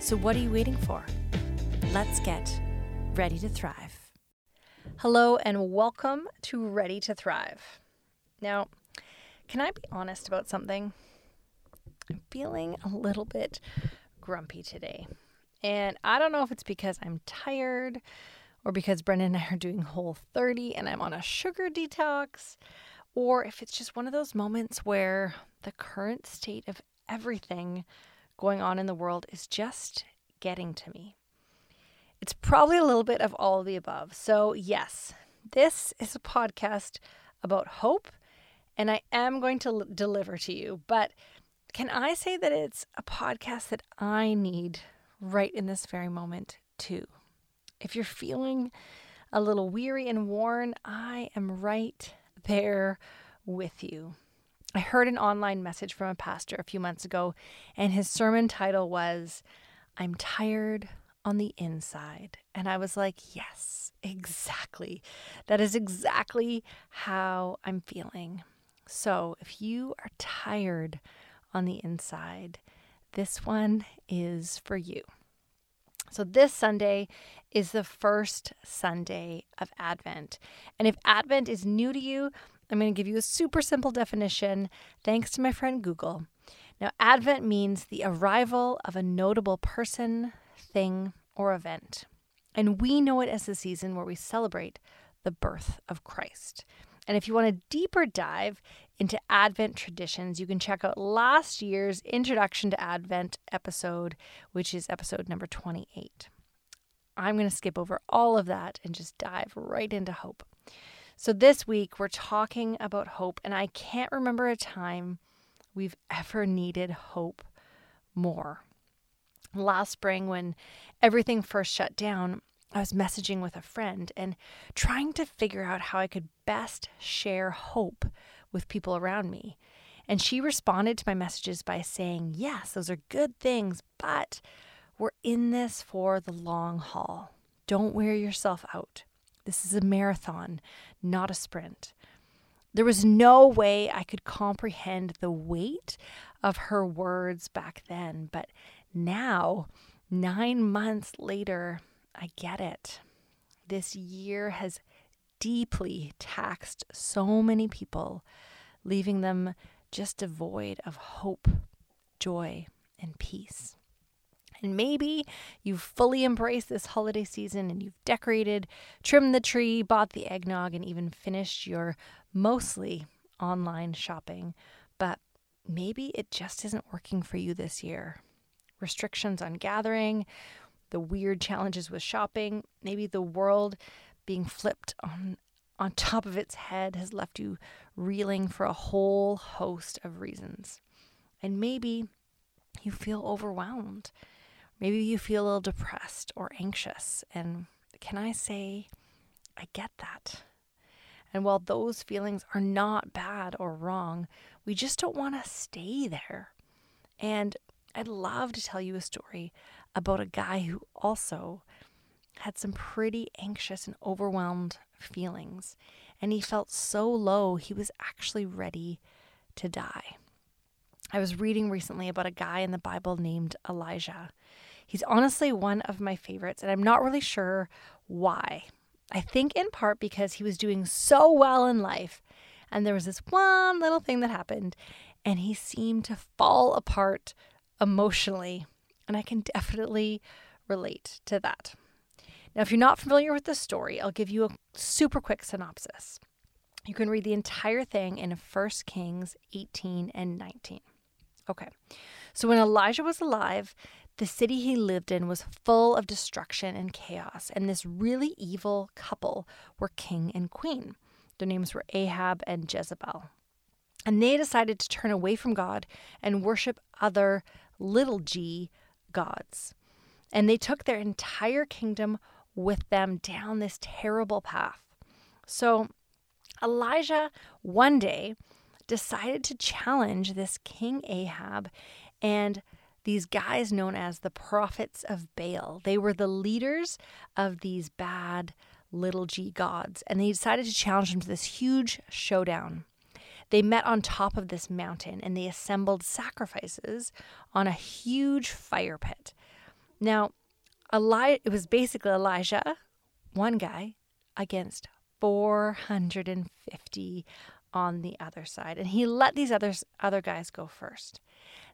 So, what are you waiting for? Let's get ready to thrive. Hello, and welcome to Ready to Thrive. Now, can I be honest about something? I'm feeling a little bit grumpy today. And I don't know if it's because I'm tired or because Brendan and I are doing Whole 30 and I'm on a sugar detox, or if it's just one of those moments where the current state of everything going on in the world is just getting to me. It's probably a little bit of all of the above. So, yes, this is a podcast about hope, and I am going to l- deliver to you. But can I say that it's a podcast that I need right in this very moment, too? If you're feeling a little weary and worn, I am right there with you. I heard an online message from a pastor a few months ago, and his sermon title was, I'm tired on the inside. And I was like, yes, exactly. That is exactly how I'm feeling. So if you are tired on the inside, this one is for you. So, this Sunday is the first Sunday of Advent. And if Advent is new to you, I'm going to give you a super simple definition thanks to my friend Google. Now, Advent means the arrival of a notable person, thing, or event. And we know it as the season where we celebrate the birth of Christ. And if you want a deeper dive into Advent traditions, you can check out last year's Introduction to Advent episode, which is episode number 28. I'm going to skip over all of that and just dive right into hope. So, this week we're talking about hope, and I can't remember a time we've ever needed hope more last spring when everything first shut down, I was messaging with a friend and trying to figure out how I could best share hope with people around me. And she responded to my messages by saying, Yes, those are good things, but we're in this for the long haul. Don't wear yourself out. This is a marathon, not a sprint. There was no way I could comprehend the weight of her words back then, but now, nine months later, I get it. This year has deeply taxed so many people, leaving them just devoid of hope, joy, and peace. And maybe you've fully embraced this holiday season and you've decorated, trimmed the tree, bought the eggnog, and even finished your mostly online shopping. But maybe it just isn't working for you this year restrictions on gathering, the weird challenges with shopping, maybe the world being flipped on on top of its head has left you reeling for a whole host of reasons. And maybe you feel overwhelmed. Maybe you feel a little depressed or anxious. And can I say, I get that. And while those feelings are not bad or wrong, we just don't want to stay there. And I'd love to tell you a story about a guy who also had some pretty anxious and overwhelmed feelings. And he felt so low, he was actually ready to die. I was reading recently about a guy in the Bible named Elijah. He's honestly one of my favorites, and I'm not really sure why. I think in part because he was doing so well in life, and there was this one little thing that happened, and he seemed to fall apart emotionally. And I can definitely relate to that. Now, if you're not familiar with the story, I'll give you a super quick synopsis. You can read the entire thing in 1 Kings 18 and 19. Okay, so when Elijah was alive, the city he lived in was full of destruction and chaos, and this really evil couple were king and queen. Their names were Ahab and Jezebel. And they decided to turn away from God and worship other little g gods. And they took their entire kingdom with them down this terrible path. So Elijah one day decided to challenge this King Ahab and these guys known as the prophets of Baal. They were the leaders of these bad little g gods, and they decided to challenge them to this huge showdown. They met on top of this mountain and they assembled sacrifices on a huge fire pit. Now, Eli- it was basically Elijah, one guy, against 450 on the other side. And he let these others, other guys go first.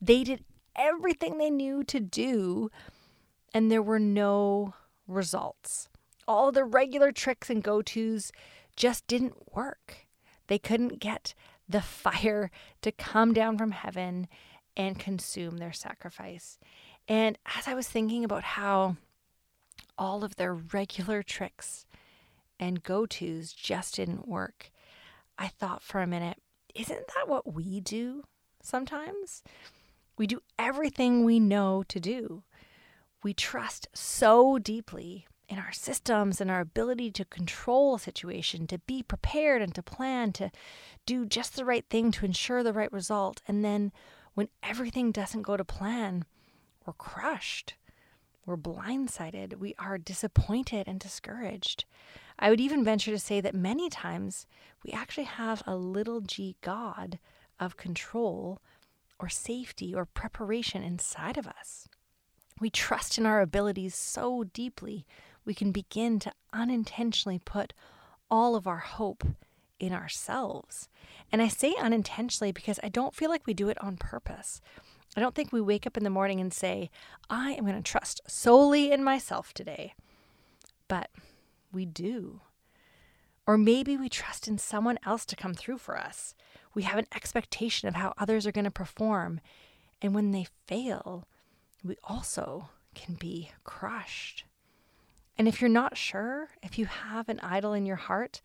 They did everything they knew to do, and there were no results. All the regular tricks and go tos just didn't work. They couldn't get the fire to come down from heaven and consume their sacrifice. And as I was thinking about how all of their regular tricks and go tos just didn't work, I thought for a minute, isn't that what we do sometimes? We do everything we know to do. We trust so deeply in our systems and our ability to control a situation, to be prepared and to plan, to do just the right thing to ensure the right result. And then when everything doesn't go to plan, we're crushed. We're blindsided. We are disappointed and discouraged. I would even venture to say that many times we actually have a little g God of control or safety or preparation inside of us. We trust in our abilities so deeply, we can begin to unintentionally put all of our hope in ourselves. And I say unintentionally because I don't feel like we do it on purpose. I don't think we wake up in the morning and say, I am going to trust solely in myself today. But we do. Or maybe we trust in someone else to come through for us. We have an expectation of how others are going to perform. And when they fail, we also can be crushed. And if you're not sure, if you have an idol in your heart,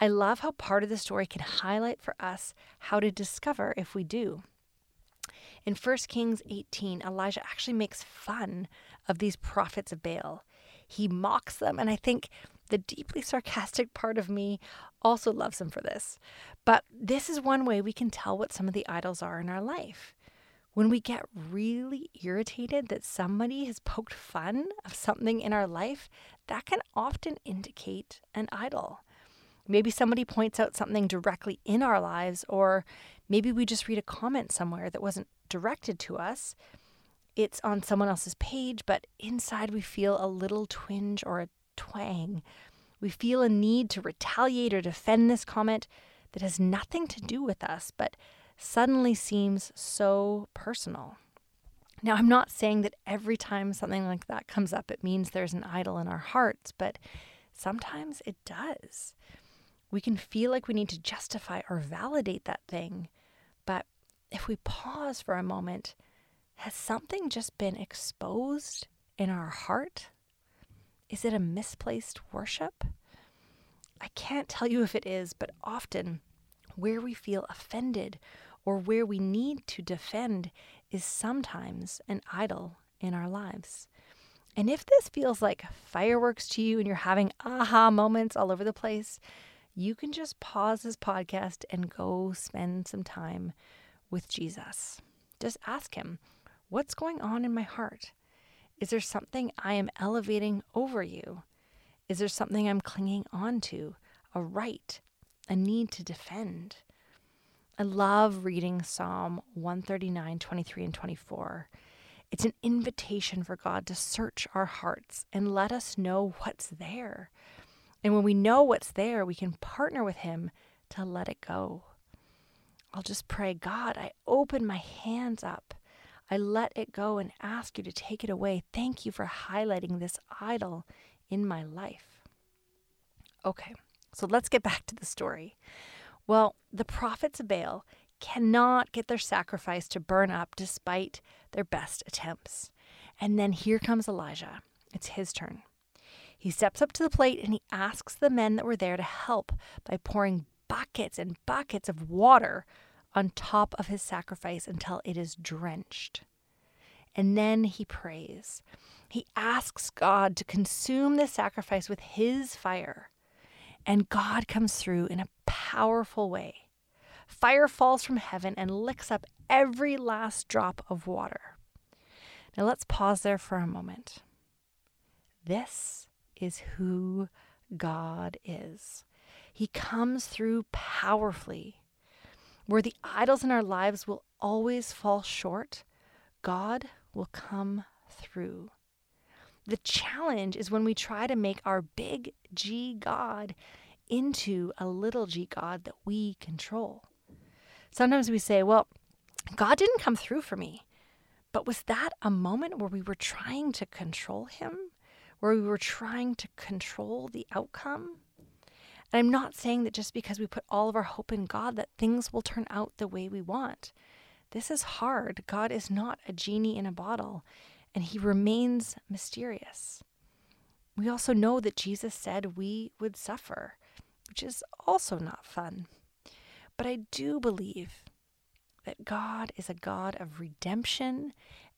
I love how part of the story can highlight for us how to discover if we do. In 1 Kings 18, Elijah actually makes fun of these prophets of Baal. He mocks them, and I think the deeply sarcastic part of me also loves him for this. But this is one way we can tell what some of the idols are in our life. When we get really irritated that somebody has poked fun of something in our life, that can often indicate an idol. Maybe somebody points out something directly in our lives, or maybe we just read a comment somewhere that wasn't directed to us. It's on someone else's page, but inside we feel a little twinge or a twang. We feel a need to retaliate or defend this comment that has nothing to do with us, but suddenly seems so personal. Now, I'm not saying that every time something like that comes up, it means there's an idol in our hearts, but sometimes it does. We can feel like we need to justify or validate that thing, but if we pause for a moment, has something just been exposed in our heart? Is it a misplaced worship? I can't tell you if it is, but often where we feel offended or where we need to defend is sometimes an idol in our lives. And if this feels like fireworks to you and you're having aha moments all over the place, you can just pause this podcast and go spend some time with Jesus. Just ask Him, What's going on in my heart? Is there something I am elevating over you? Is there something I'm clinging on to? A right, a need to defend? I love reading Psalm 139, 23, and 24. It's an invitation for God to search our hearts and let us know what's there. And when we know what's there, we can partner with Him to let it go. I'll just pray, God, I open my hands up. I let it go and ask you to take it away. Thank you for highlighting this idol in my life. Okay, so let's get back to the story. Well, the prophets of Baal cannot get their sacrifice to burn up despite their best attempts. And then here comes Elijah. It's his turn. He steps up to the plate and he asks the men that were there to help by pouring buckets and buckets of water on top of his sacrifice until it is drenched. And then he prays. He asks God to consume the sacrifice with his fire. And God comes through in a powerful way. Fire falls from heaven and licks up every last drop of water. Now let's pause there for a moment. This is who God is. He comes through powerfully. Where the idols in our lives will always fall short, God will come through. The challenge is when we try to make our big G God into a little g God that we control. Sometimes we say, well, God didn't come through for me. But was that a moment where we were trying to control him? Where we were trying to control the outcome? And I'm not saying that just because we put all of our hope in God that things will turn out the way we want. This is hard. God is not a genie in a bottle, and he remains mysterious. We also know that Jesus said we would suffer, which is also not fun. But I do believe that God is a God of redemption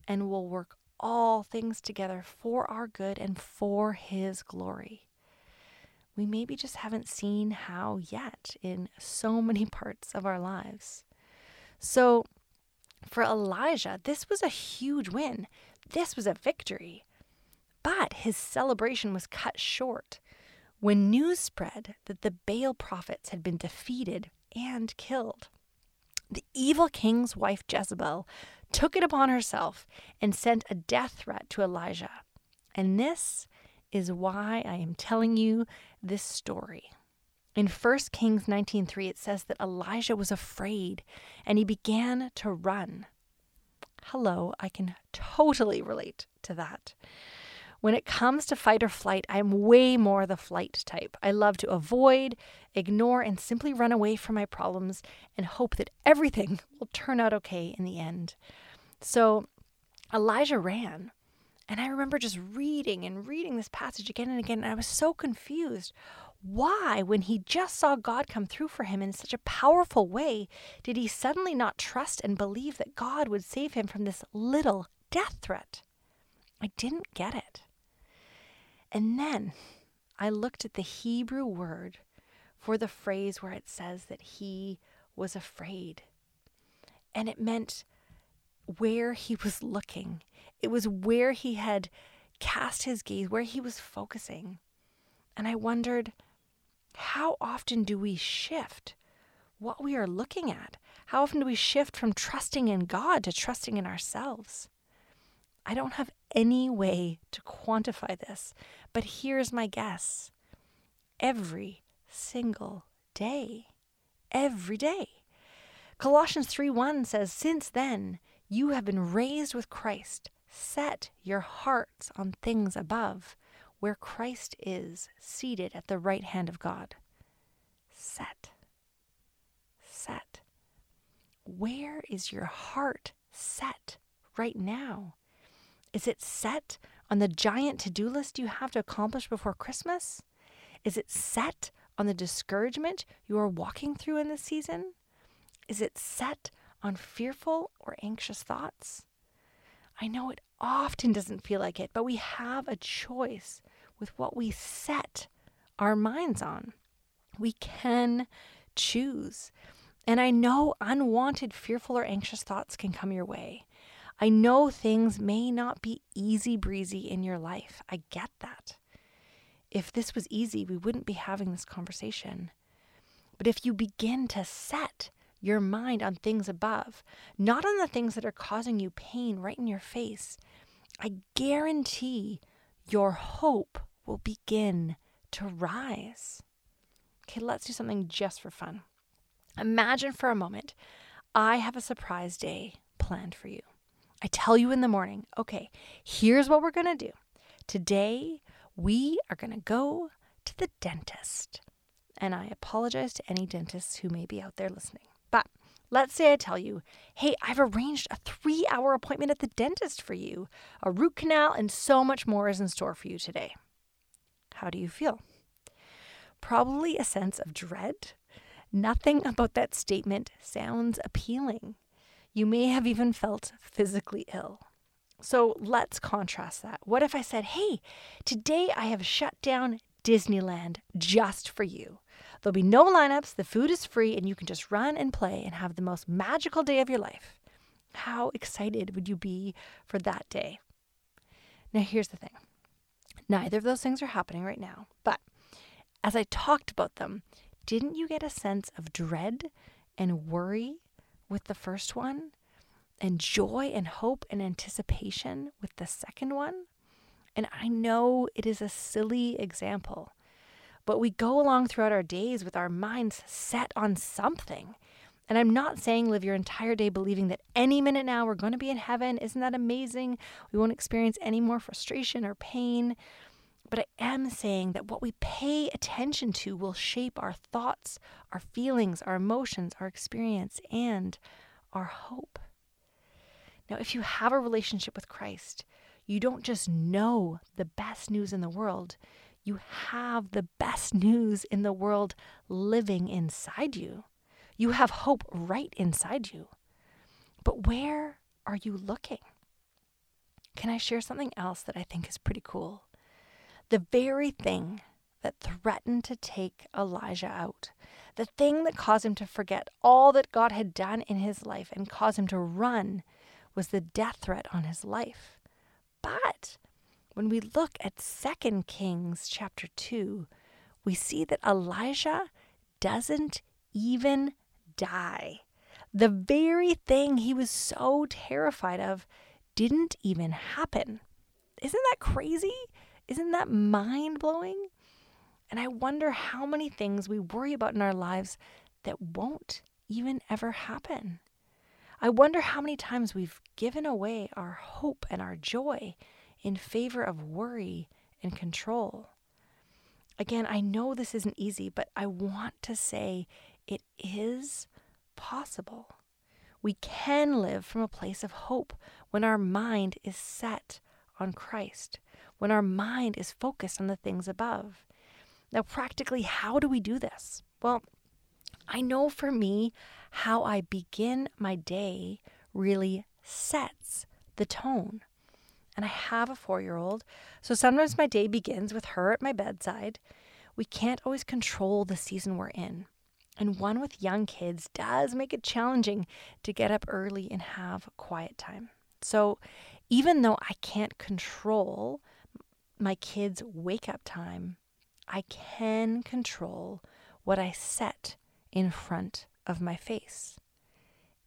and will work all things together for our good and for his glory. We maybe just haven't seen how yet in so many parts of our lives. So, for Elijah, this was a huge win. This was a victory. But his celebration was cut short when news spread that the Baal prophets had been defeated and killed. The evil king's wife Jezebel took it upon herself and sent a death threat to Elijah. And this is why I am telling you this story. In 1 Kings 19:3 it says that Elijah was afraid and he began to run. Hello, I can totally relate to that. When it comes to fight or flight, I'm way more the flight type. I love to avoid, ignore, and simply run away from my problems and hope that everything will turn out okay in the end. So Elijah ran. And I remember just reading and reading this passage again and again, and I was so confused. Why, when he just saw God come through for him in such a powerful way, did he suddenly not trust and believe that God would save him from this little death threat? I didn't get it. And then I looked at the Hebrew word for the phrase where it says that he was afraid. And it meant where he was looking, it was where he had cast his gaze, where he was focusing. And I wondered, how often do we shift what we are looking at? How often do we shift from trusting in God to trusting in ourselves? I don't have any way to quantify this, but here's my guess every single day. Every day. Colossians 3 1 says, Since then you have been raised with Christ. Set your hearts on things above, where Christ is seated at the right hand of God. Set. Set. Where is your heart set right now? Is it set on the giant to do list you have to accomplish before Christmas? Is it set on the discouragement you are walking through in this season? Is it set on fearful or anxious thoughts? I know it often doesn't feel like it, but we have a choice with what we set our minds on. We can choose. And I know unwanted, fearful, or anxious thoughts can come your way. I know things may not be easy breezy in your life. I get that. If this was easy, we wouldn't be having this conversation. But if you begin to set your mind on things above, not on the things that are causing you pain right in your face, I guarantee your hope will begin to rise. Okay, let's do something just for fun. Imagine for a moment I have a surprise day planned for you. I tell you in the morning, okay, here's what we're going to do. Today, we are going to go to the dentist. And I apologize to any dentists who may be out there listening. But let's say I tell you, hey, I've arranged a three hour appointment at the dentist for you, a root canal, and so much more is in store for you today. How do you feel? Probably a sense of dread. Nothing about that statement sounds appealing. You may have even felt physically ill. So let's contrast that. What if I said, hey, today I have shut down Disneyland just for you? There'll be no lineups, the food is free, and you can just run and play and have the most magical day of your life. How excited would you be for that day? Now, here's the thing neither of those things are happening right now, but as I talked about them, didn't you get a sense of dread and worry with the first one? And joy and hope and anticipation with the second one? And I know it is a silly example, but we go along throughout our days with our minds set on something. And I'm not saying live your entire day believing that any minute now we're going to be in heaven. Isn't that amazing? We won't experience any more frustration or pain. But I am saying that what we pay attention to will shape our thoughts, our feelings, our emotions, our experience, and our hope. Now, if you have a relationship with Christ, you don't just know the best news in the world, you have the best news in the world living inside you. You have hope right inside you. But where are you looking? Can I share something else that I think is pretty cool? The very thing that threatened to take Elijah out, the thing that caused him to forget all that God had done in his life and caused him to run, was the death threat on his life. But when we look at 2 Kings chapter 2, we see that Elijah doesn't even die. The very thing he was so terrified of didn't even happen. Isn't that crazy? Isn't that mind blowing? And I wonder how many things we worry about in our lives that won't even ever happen. I wonder how many times we've given away our hope and our joy in favor of worry and control. Again, I know this isn't easy, but I want to say it is possible. We can live from a place of hope when our mind is set on Christ, when our mind is focused on the things above. Now, practically, how do we do this? Well, I know for me, how I begin my day really sets the tone. And I have a four year old, so sometimes my day begins with her at my bedside. We can't always control the season we're in. And one with young kids does make it challenging to get up early and have quiet time. So even though I can't control my kids' wake up time, I can control what I set in front of my face.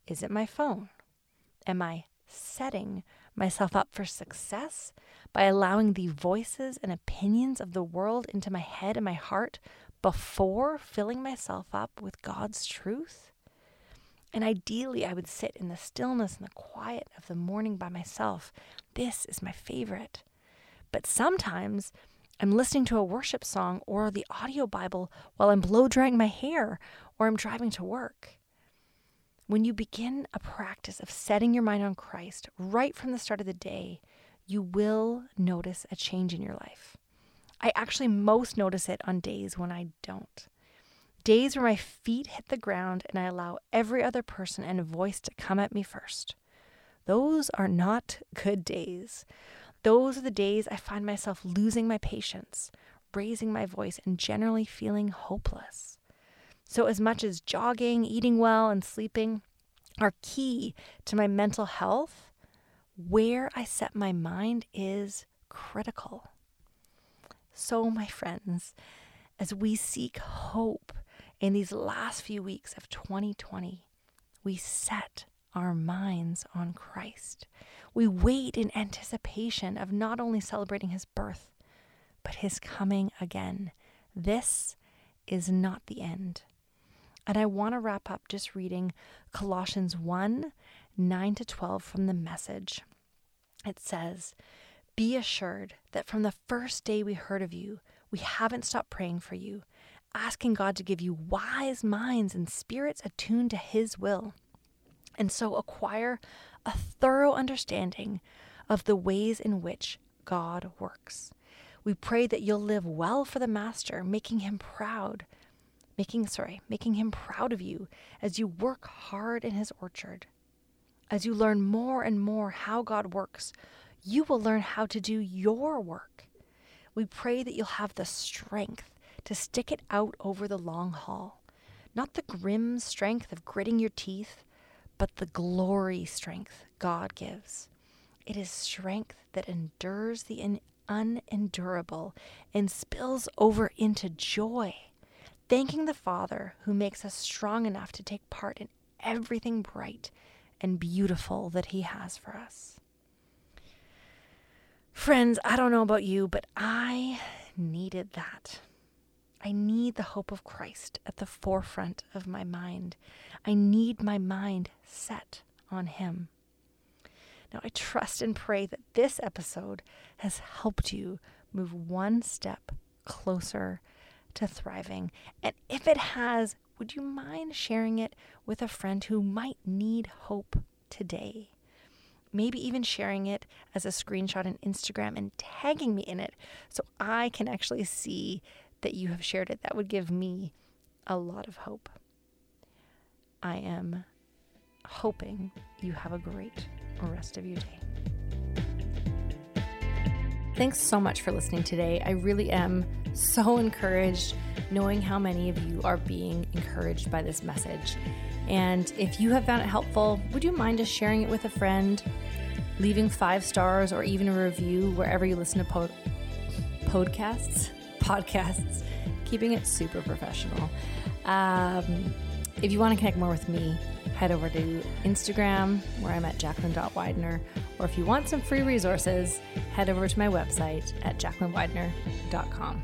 Is it my phone? Am I setting myself up for success by allowing the voices and opinions of the world into my head and my heart before filling myself up with God's truth? And ideally, I would sit in the stillness and the quiet of the morning by myself. This is my favorite. But sometimes I'm listening to a worship song or the audio Bible while I'm blow drying my hair or I'm driving to work. When you begin a practice of setting your mind on Christ right from the start of the day, you will notice a change in your life. I actually most notice it on days when I don't. Days where my feet hit the ground and I allow every other person and voice to come at me first. Those are not good days. Those are the days I find myself losing my patience, raising my voice, and generally feeling hopeless. So, as much as jogging, eating well, and sleeping are key to my mental health, where I set my mind is critical. So, my friends, as we seek hope in these last few weeks of 2020, we set our minds on Christ. We wait in anticipation of not only celebrating his birth, but his coming again. This is not the end. And I want to wrap up just reading Colossians 1 9 to 12 from the message. It says, Be assured that from the first day we heard of you, we haven't stopped praying for you, asking God to give you wise minds and spirits attuned to His will and so acquire a thorough understanding of the ways in which God works. We pray that you'll live well for the Master, making him proud, making, sorry, making him proud of you as you work hard in his orchard. As you learn more and more how God works, you will learn how to do your work. We pray that you'll have the strength to stick it out over the long haul. Not the grim strength of gritting your teeth, but the glory strength God gives. It is strength that endures the unendurable and spills over into joy, thanking the Father who makes us strong enough to take part in everything bright and beautiful that He has for us. Friends, I don't know about you, but I needed that. I need the hope of Christ at the forefront of my mind. I need my mind set on Him. Now, I trust and pray that this episode has helped you move one step closer to thriving. And if it has, would you mind sharing it with a friend who might need hope today? Maybe even sharing it as a screenshot on Instagram and tagging me in it so I can actually see that you have shared it. That would give me a lot of hope. I am hoping you have a great rest of your day. Thanks so much for listening today. I really am so encouraged knowing how many of you are being encouraged by this message. And if you have found it helpful, would you mind just sharing it with a friend, leaving five stars or even a review wherever you listen to po- podcasts? Podcasts, keeping it super professional. Um, if you want to connect more with me, head over to Instagram where I'm at jacqueline.widener. Or if you want some free resources, head over to my website at jacquelinewidener.com.